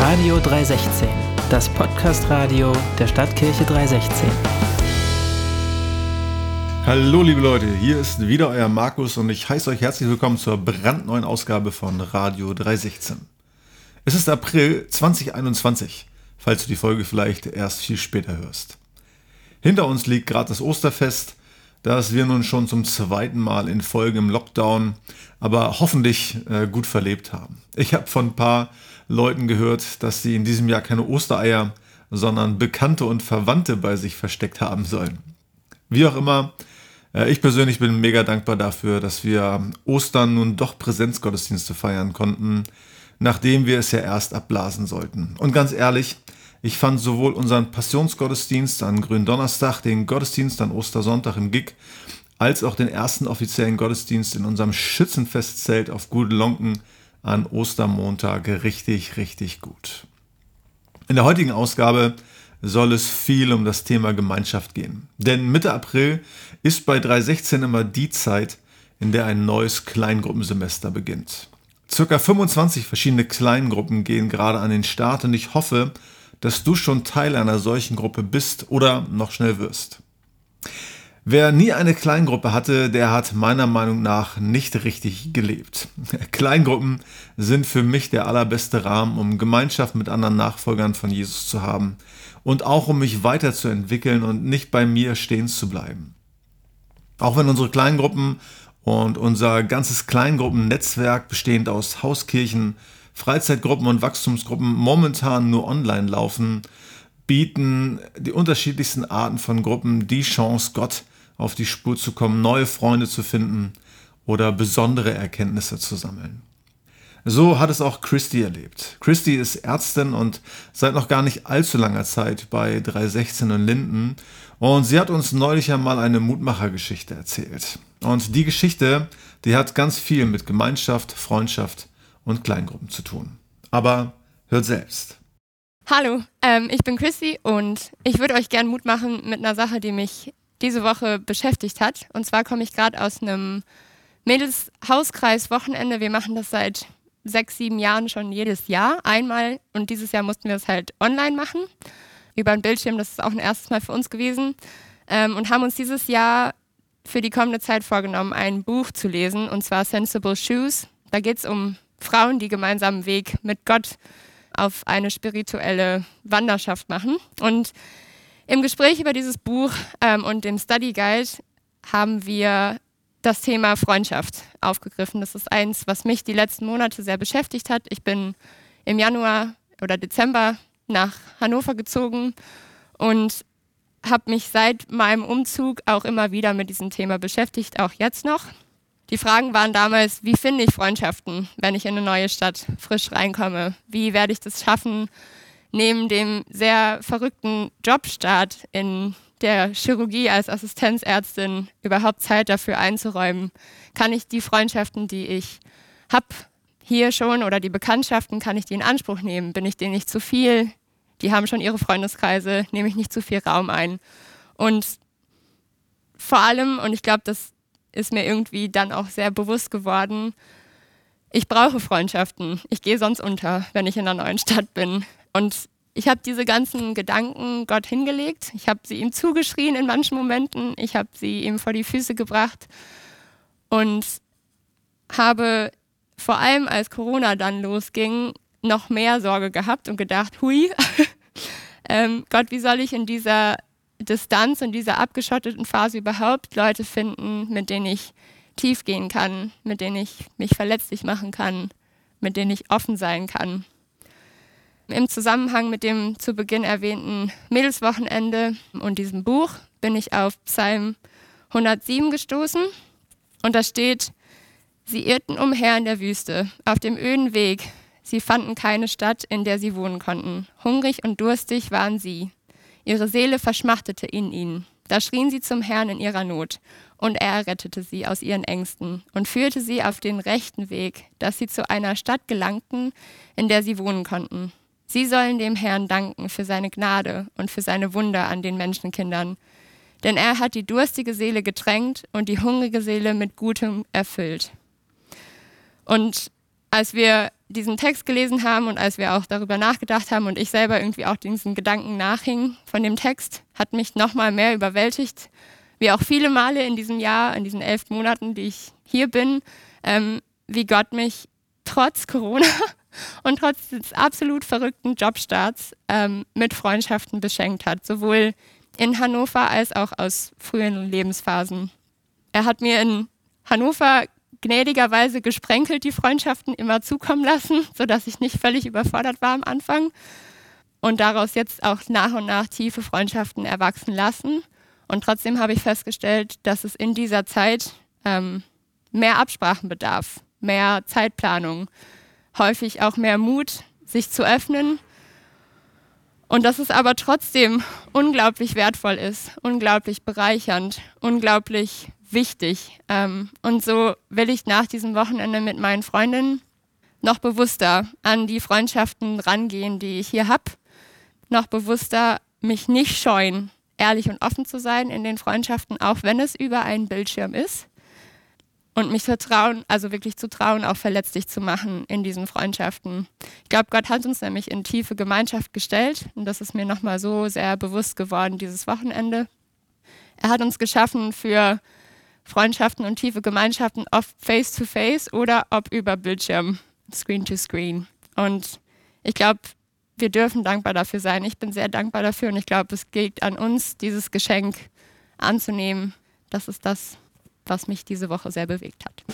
Radio 316, das Podcast-Radio der Stadtkirche 316. Hallo liebe Leute, hier ist wieder euer Markus und ich heiße euch herzlich willkommen zur brandneuen Ausgabe von Radio 316. Es ist April 2021, falls du die Folge vielleicht erst viel später hörst. Hinter uns liegt gerade das Osterfest, das wir nun schon zum zweiten Mal in Folge im Lockdown, aber hoffentlich äh, gut verlebt haben. Ich habe von ein paar Leuten gehört, dass sie in diesem Jahr keine Ostereier, sondern Bekannte und Verwandte bei sich versteckt haben sollen. Wie auch immer, äh, ich persönlich bin mega dankbar dafür, dass wir Ostern nun doch Präsenzgottesdienste feiern konnten, nachdem wir es ja erst abblasen sollten. Und ganz ehrlich, ich fand sowohl unseren Passionsgottesdienst an Gründonnerstag, den Gottesdienst an Ostersonntag im Gig, als auch den ersten offiziellen Gottesdienst in unserem Schützenfestzelt auf Gudelonken an Ostermontag richtig, richtig gut. In der heutigen Ausgabe soll es viel um das Thema Gemeinschaft gehen. Denn Mitte April ist bei 316 immer die Zeit, in der ein neues Kleingruppensemester beginnt. Circa 25 verschiedene Kleingruppen gehen gerade an den Start und ich hoffe, dass du schon Teil einer solchen Gruppe bist oder noch schnell wirst. Wer nie eine Kleingruppe hatte, der hat meiner Meinung nach nicht richtig gelebt. Kleingruppen sind für mich der allerbeste Rahmen, um Gemeinschaft mit anderen Nachfolgern von Jesus zu haben und auch um mich weiterzuentwickeln und nicht bei mir stehen zu bleiben. Auch wenn unsere Kleingruppen und unser ganzes Kleingruppennetzwerk bestehend aus Hauskirchen, Freizeitgruppen und Wachstumsgruppen momentan nur online laufen, bieten die unterschiedlichsten Arten von Gruppen die Chance, Gott auf die Spur zu kommen, neue Freunde zu finden oder besondere Erkenntnisse zu sammeln. So hat es auch Christy erlebt. Christy ist Ärztin und seit noch gar nicht allzu langer Zeit bei 316 und Linden. Und sie hat uns neulich einmal eine Mutmachergeschichte erzählt. Und die Geschichte, die hat ganz viel mit Gemeinschaft, Freundschaft und Kleingruppen zu tun. Aber hört selbst. Hallo, ähm, ich bin Christy und ich würde euch gerne Mut machen mit einer Sache, die mich diese Woche beschäftigt hat. Und zwar komme ich gerade aus einem Mädels-Hauskreis-Wochenende. Wir machen das seit sechs, sieben Jahren schon jedes Jahr einmal. Und dieses Jahr mussten wir es halt online machen, über ein Bildschirm. Das ist auch ein erstes Mal für uns gewesen. Ähm, und haben uns dieses Jahr für die kommende Zeit vorgenommen, ein Buch zu lesen, und zwar Sensible Shoes. Da geht es um Frauen, die gemeinsamen Weg mit Gott auf eine spirituelle Wanderschaft machen. Und im Gespräch über dieses Buch ähm, und dem Study Guide haben wir das Thema Freundschaft aufgegriffen. Das ist eins, was mich die letzten Monate sehr beschäftigt hat. Ich bin im Januar oder Dezember nach Hannover gezogen und habe mich seit meinem Umzug auch immer wieder mit diesem Thema beschäftigt, auch jetzt noch. Die Fragen waren damals, wie finde ich Freundschaften, wenn ich in eine neue Stadt frisch reinkomme? Wie werde ich das schaffen, neben dem sehr verrückten Jobstart in der Chirurgie als Assistenzärztin überhaupt Zeit dafür einzuräumen? Kann ich die Freundschaften, die ich habe, hier schon oder die Bekanntschaften, kann ich die in Anspruch nehmen? Bin ich denen nicht zu viel? Die haben schon ihre Freundeskreise, nehme ich nicht zu viel Raum ein? Und vor allem, und ich glaube, das ist mir irgendwie dann auch sehr bewusst geworden, ich brauche Freundschaften. Ich gehe sonst unter, wenn ich in einer neuen Stadt bin. Und ich habe diese ganzen Gedanken Gott hingelegt. Ich habe sie ihm zugeschrien in manchen Momenten. Ich habe sie ihm vor die Füße gebracht und habe vor allem als Corona dann losging, noch mehr Sorge gehabt und gedacht, hui, ähm, Gott, wie soll ich in dieser Distanz, in dieser abgeschotteten Phase überhaupt Leute finden, mit denen ich tief gehen kann, mit denen ich mich verletzlich machen kann, mit denen ich offen sein kann. Im Zusammenhang mit dem zu Beginn erwähnten Mädelswochenende und diesem Buch bin ich auf Psalm 107 gestoßen und da steht, sie irrten umher in der Wüste, auf dem öden Weg. Sie fanden keine Stadt, in der sie wohnen konnten. Hungrig und durstig waren sie. Ihre Seele verschmachtete in ihnen. Da schrien sie zum Herrn in ihrer Not, und er rettete sie aus ihren Ängsten und führte sie auf den rechten Weg, dass sie zu einer Stadt gelangten, in der sie wohnen konnten. Sie sollen dem Herrn danken für seine Gnade und für seine Wunder an den Menschenkindern. Denn er hat die durstige Seele getränkt und die hungrige Seele mit Gutem erfüllt. Und als wir diesen Text gelesen haben und als wir auch darüber nachgedacht haben und ich selber irgendwie auch diesen Gedanken nachhing von dem Text, hat mich nochmal mehr überwältigt, wie auch viele Male in diesem Jahr, in diesen elf Monaten, die ich hier bin, ähm, wie Gott mich trotz Corona und trotz des absolut verrückten Jobstarts ähm, mit Freundschaften beschenkt hat, sowohl in Hannover als auch aus früheren Lebensphasen. Er hat mir in Hannover gnädigerweise gesprenkelt die Freundschaften immer zukommen lassen, sodass ich nicht völlig überfordert war am Anfang und daraus jetzt auch nach und nach tiefe Freundschaften erwachsen lassen. Und trotzdem habe ich festgestellt, dass es in dieser Zeit ähm, mehr Absprachen bedarf, mehr Zeitplanung, häufig auch mehr Mut, sich zu öffnen. Und dass es aber trotzdem unglaublich wertvoll ist, unglaublich bereichernd, unglaublich wichtig. Ähm, und so will ich nach diesem Wochenende mit meinen Freundinnen noch bewusster an die Freundschaften rangehen, die ich hier habe. Noch bewusster mich nicht scheuen, ehrlich und offen zu sein in den Freundschaften, auch wenn es über einen Bildschirm ist. Und mich vertrauen, also wirklich zu trauen, auch verletzlich zu machen in diesen Freundschaften. Ich glaube, Gott hat uns nämlich in tiefe Gemeinschaft gestellt. Und das ist mir nochmal so sehr bewusst geworden dieses Wochenende. Er hat uns geschaffen für Freundschaften und tiefe Gemeinschaften oft face-to-face oder ob über Bildschirm, Screen-to-Screen. Und ich glaube, wir dürfen dankbar dafür sein. Ich bin sehr dankbar dafür und ich glaube, es geht an uns, dieses Geschenk anzunehmen. Das ist das, was mich diese Woche sehr bewegt hat.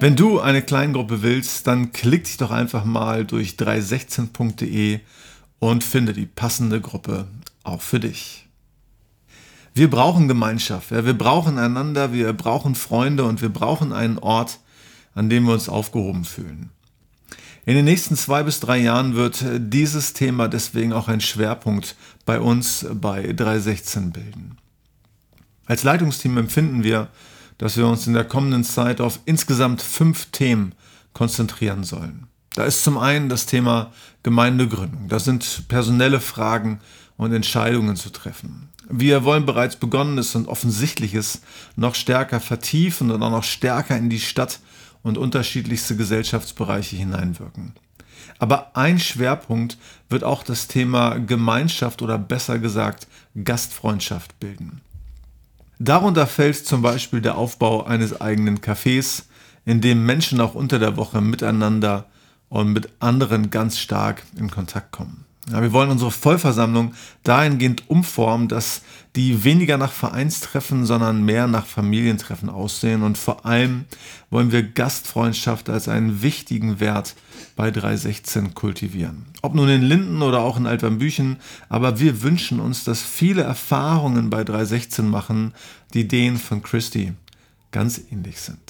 Wenn du eine Kleingruppe willst, dann klick dich doch einfach mal durch 316.de und finde die passende Gruppe auch für dich. Wir brauchen Gemeinschaft, ja, wir brauchen einander, wir brauchen Freunde und wir brauchen einen Ort, an dem wir uns aufgehoben fühlen. In den nächsten zwei bis drei Jahren wird dieses Thema deswegen auch ein Schwerpunkt bei uns bei 316 bilden. Als Leitungsteam empfinden wir, dass wir uns in der kommenden Zeit auf insgesamt fünf Themen konzentrieren sollen. Da ist zum einen das Thema Gemeindegründung. Da sind personelle Fragen und Entscheidungen zu treffen. Wir wollen bereits Begonnenes und Offensichtliches noch stärker vertiefen und auch noch stärker in die Stadt und unterschiedlichste Gesellschaftsbereiche hineinwirken. Aber ein Schwerpunkt wird auch das Thema Gemeinschaft oder besser gesagt Gastfreundschaft bilden. Darunter fällt zum Beispiel der Aufbau eines eigenen Cafés, in dem Menschen auch unter der Woche miteinander und mit anderen ganz stark in Kontakt kommen. Ja, wir wollen unsere Vollversammlung dahingehend umformen, dass die weniger nach Vereinstreffen, sondern mehr nach Familientreffen aussehen. Und vor allem wollen wir Gastfreundschaft als einen wichtigen Wert bei 316 kultivieren. Ob nun in Linden oder auch in Altwambüchen, aber wir wünschen uns, dass viele Erfahrungen bei 316 machen, die denen von Christi ganz ähnlich sind.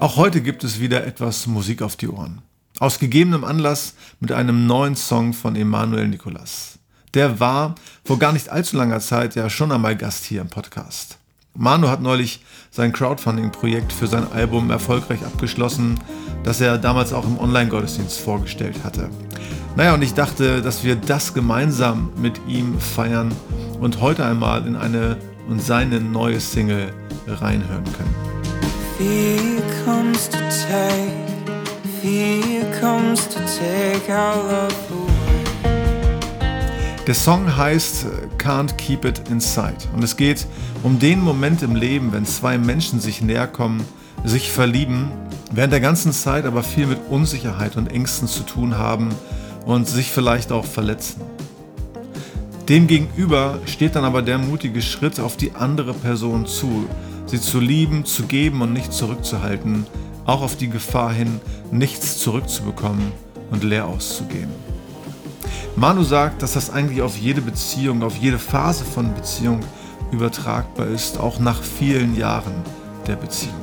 Auch heute gibt es wieder etwas Musik auf die Ohren. Aus gegebenem Anlass mit einem neuen Song von Emanuel Nicolas. Der war vor gar nicht allzu langer Zeit ja schon einmal Gast hier im Podcast. Manu hat neulich sein Crowdfunding-Projekt für sein Album erfolgreich abgeschlossen, das er damals auch im Online-Gottesdienst vorgestellt hatte. Naja, und ich dachte, dass wir das gemeinsam mit ihm feiern und heute einmal in eine und seine neue Single reinhören können. Comes to take, fear comes to take our love away. Der Song heißt Can't Keep It Inside und es geht um den Moment im Leben, wenn zwei Menschen sich näher kommen, sich verlieben, während der ganzen Zeit aber viel mit Unsicherheit und Ängsten zu tun haben und sich vielleicht auch verletzen. Demgegenüber steht dann aber der mutige Schritt auf die andere Person zu, sie zu lieben, zu geben und nicht zurückzuhalten, auch auf die Gefahr hin, nichts zurückzubekommen und leer auszugehen. Manu sagt, dass das eigentlich auf jede Beziehung, auf jede Phase von Beziehung übertragbar ist, auch nach vielen Jahren der Beziehung.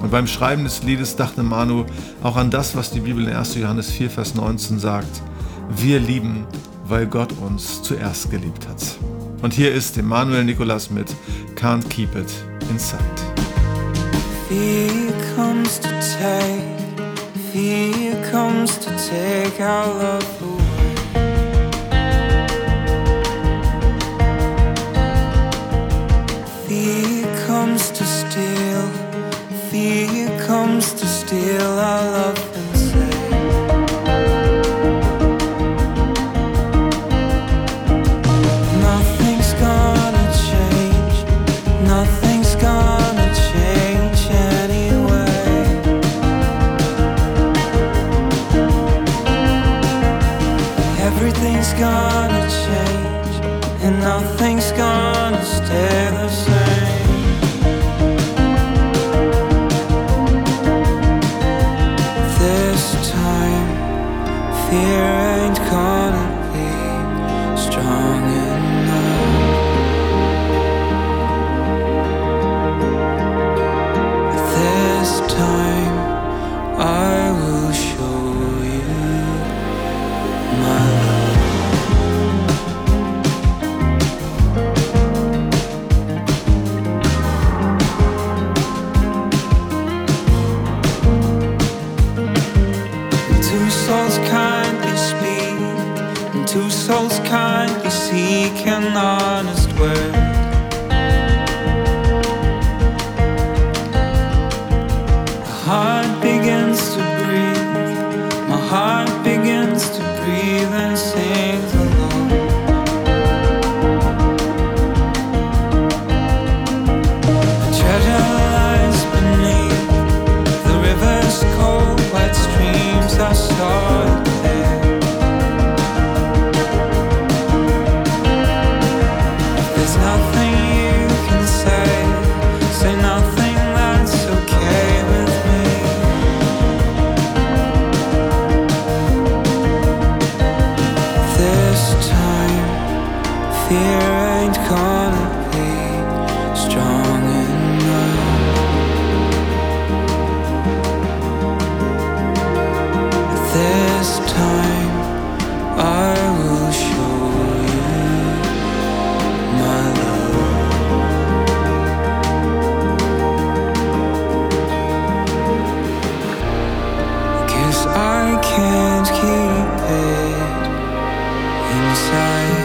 Und beim Schreiben des Liedes dachte Manu auch an das, was die Bibel in 1. Johannes 4, Vers 19 sagt. Wir lieben, weil Gott uns zuerst geliebt hat. Und hier ist Emanuel Nikolas mit Can't Keep It Inside. Fear comes to take, fear comes to take our love away. Fear comes to steal, fear comes to steal our love and say, Nothing's gonna change, nothing's heart begins to breathe and sings can't keep it inside.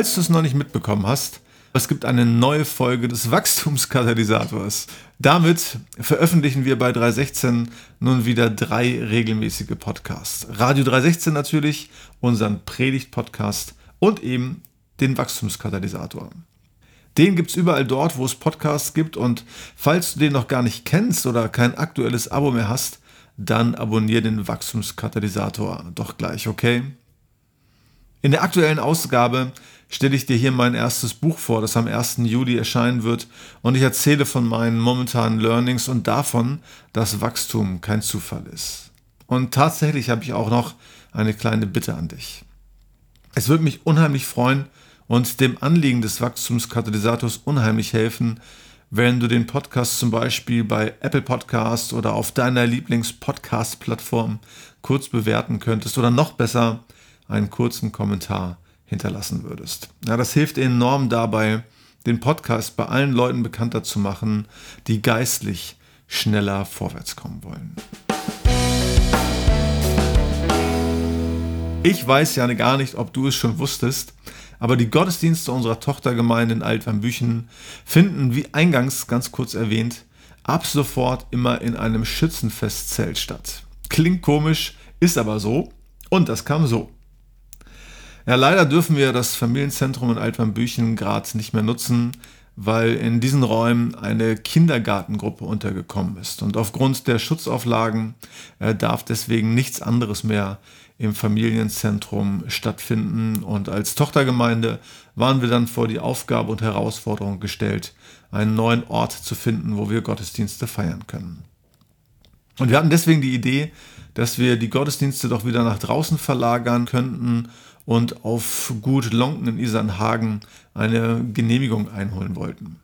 Falls du es noch nicht mitbekommen hast, es gibt eine neue Folge des Wachstumskatalysators. Damit veröffentlichen wir bei 316 nun wieder drei regelmäßige Podcasts. Radio 316 natürlich, unseren Predigt-Podcast und eben den Wachstumskatalysator. Den gibt es überall dort, wo es Podcasts gibt und falls du den noch gar nicht kennst oder kein aktuelles Abo mehr hast, dann abonniere den Wachstumskatalysator doch gleich, okay? In der aktuellen Ausgabe stelle ich dir hier mein erstes Buch vor, das am 1. Juli erscheinen wird und ich erzähle von meinen momentanen Learnings und davon, dass Wachstum kein Zufall ist. Und tatsächlich habe ich auch noch eine kleine Bitte an dich. Es würde mich unheimlich freuen und dem Anliegen des Wachstumskatalysators unheimlich helfen, wenn du den Podcast zum Beispiel bei Apple Podcast oder auf deiner Lieblings-Podcast-Plattform kurz bewerten könntest oder noch besser einen kurzen Kommentar hinterlassen würdest. Ja, das hilft enorm dabei, den Podcast bei allen Leuten bekannter zu machen, die geistlich schneller vorwärts kommen wollen. Ich weiß ja gar nicht, ob du es schon wusstest, aber die Gottesdienste unserer Tochtergemeinde in Altwambüchen finden, wie eingangs ganz kurz erwähnt, ab sofort immer in einem Schützenfestzelt statt. Klingt komisch, ist aber so und das kam so. Ja, leider dürfen wir das Familienzentrum in Altwambüchen gerade nicht mehr nutzen, weil in diesen Räumen eine Kindergartengruppe untergekommen ist. Und aufgrund der Schutzauflagen äh, darf deswegen nichts anderes mehr im Familienzentrum stattfinden. Und als Tochtergemeinde waren wir dann vor die Aufgabe und Herausforderung gestellt, einen neuen Ort zu finden, wo wir Gottesdienste feiern können. Und wir hatten deswegen die Idee, dass wir die Gottesdienste doch wieder nach draußen verlagern könnten und auf Gut Lonken in Isernhagen eine Genehmigung einholen wollten.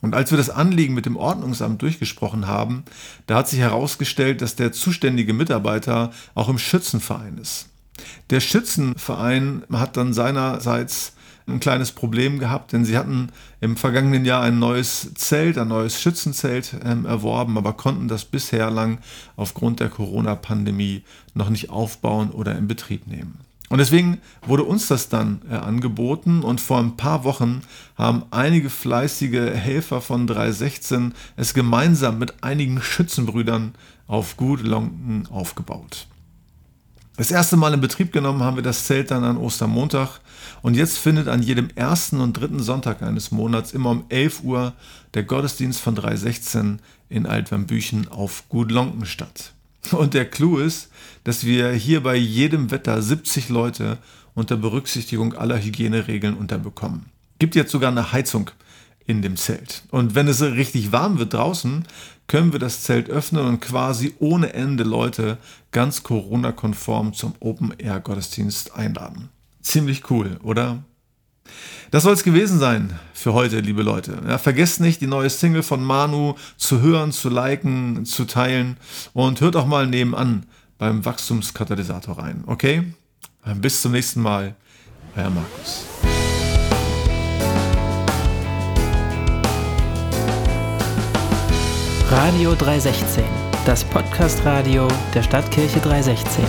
Und als wir das Anliegen mit dem Ordnungsamt durchgesprochen haben, da hat sich herausgestellt, dass der zuständige Mitarbeiter auch im Schützenverein ist. Der Schützenverein hat dann seinerseits ein kleines Problem gehabt, denn sie hatten im vergangenen Jahr ein neues Zelt, ein neues Schützenzelt ähm, erworben, aber konnten das bisher lang aufgrund der Corona-Pandemie noch nicht aufbauen oder in Betrieb nehmen. Und deswegen wurde uns das dann äh, angeboten und vor ein paar Wochen haben einige fleißige Helfer von 316 es gemeinsam mit einigen Schützenbrüdern auf Gut Lonken aufgebaut. Das erste Mal in Betrieb genommen haben wir das Zelt dann an Ostermontag und jetzt findet an jedem ersten und dritten Sonntag eines Monats immer um 11 Uhr der Gottesdienst von 316 in Altwambüchen auf Gut Lonken statt. Und der Clou ist, dass wir hier bei jedem Wetter 70 Leute unter Berücksichtigung aller Hygieneregeln unterbekommen. Gibt jetzt sogar eine Heizung in dem Zelt. Und wenn es richtig warm wird draußen, können wir das Zelt öffnen und quasi ohne Ende Leute ganz Corona-konform zum Open-Air-Gottesdienst einladen. Ziemlich cool, oder? Das soll es gewesen sein für heute, liebe Leute. Ja, vergesst nicht, die neue Single von Manu zu hören, zu liken, zu teilen und hört auch mal nebenan beim Wachstumskatalysator rein. Okay? Bis zum nächsten Mal. Euer Markus. Radio 316, das Podcast-Radio der Stadtkirche 316.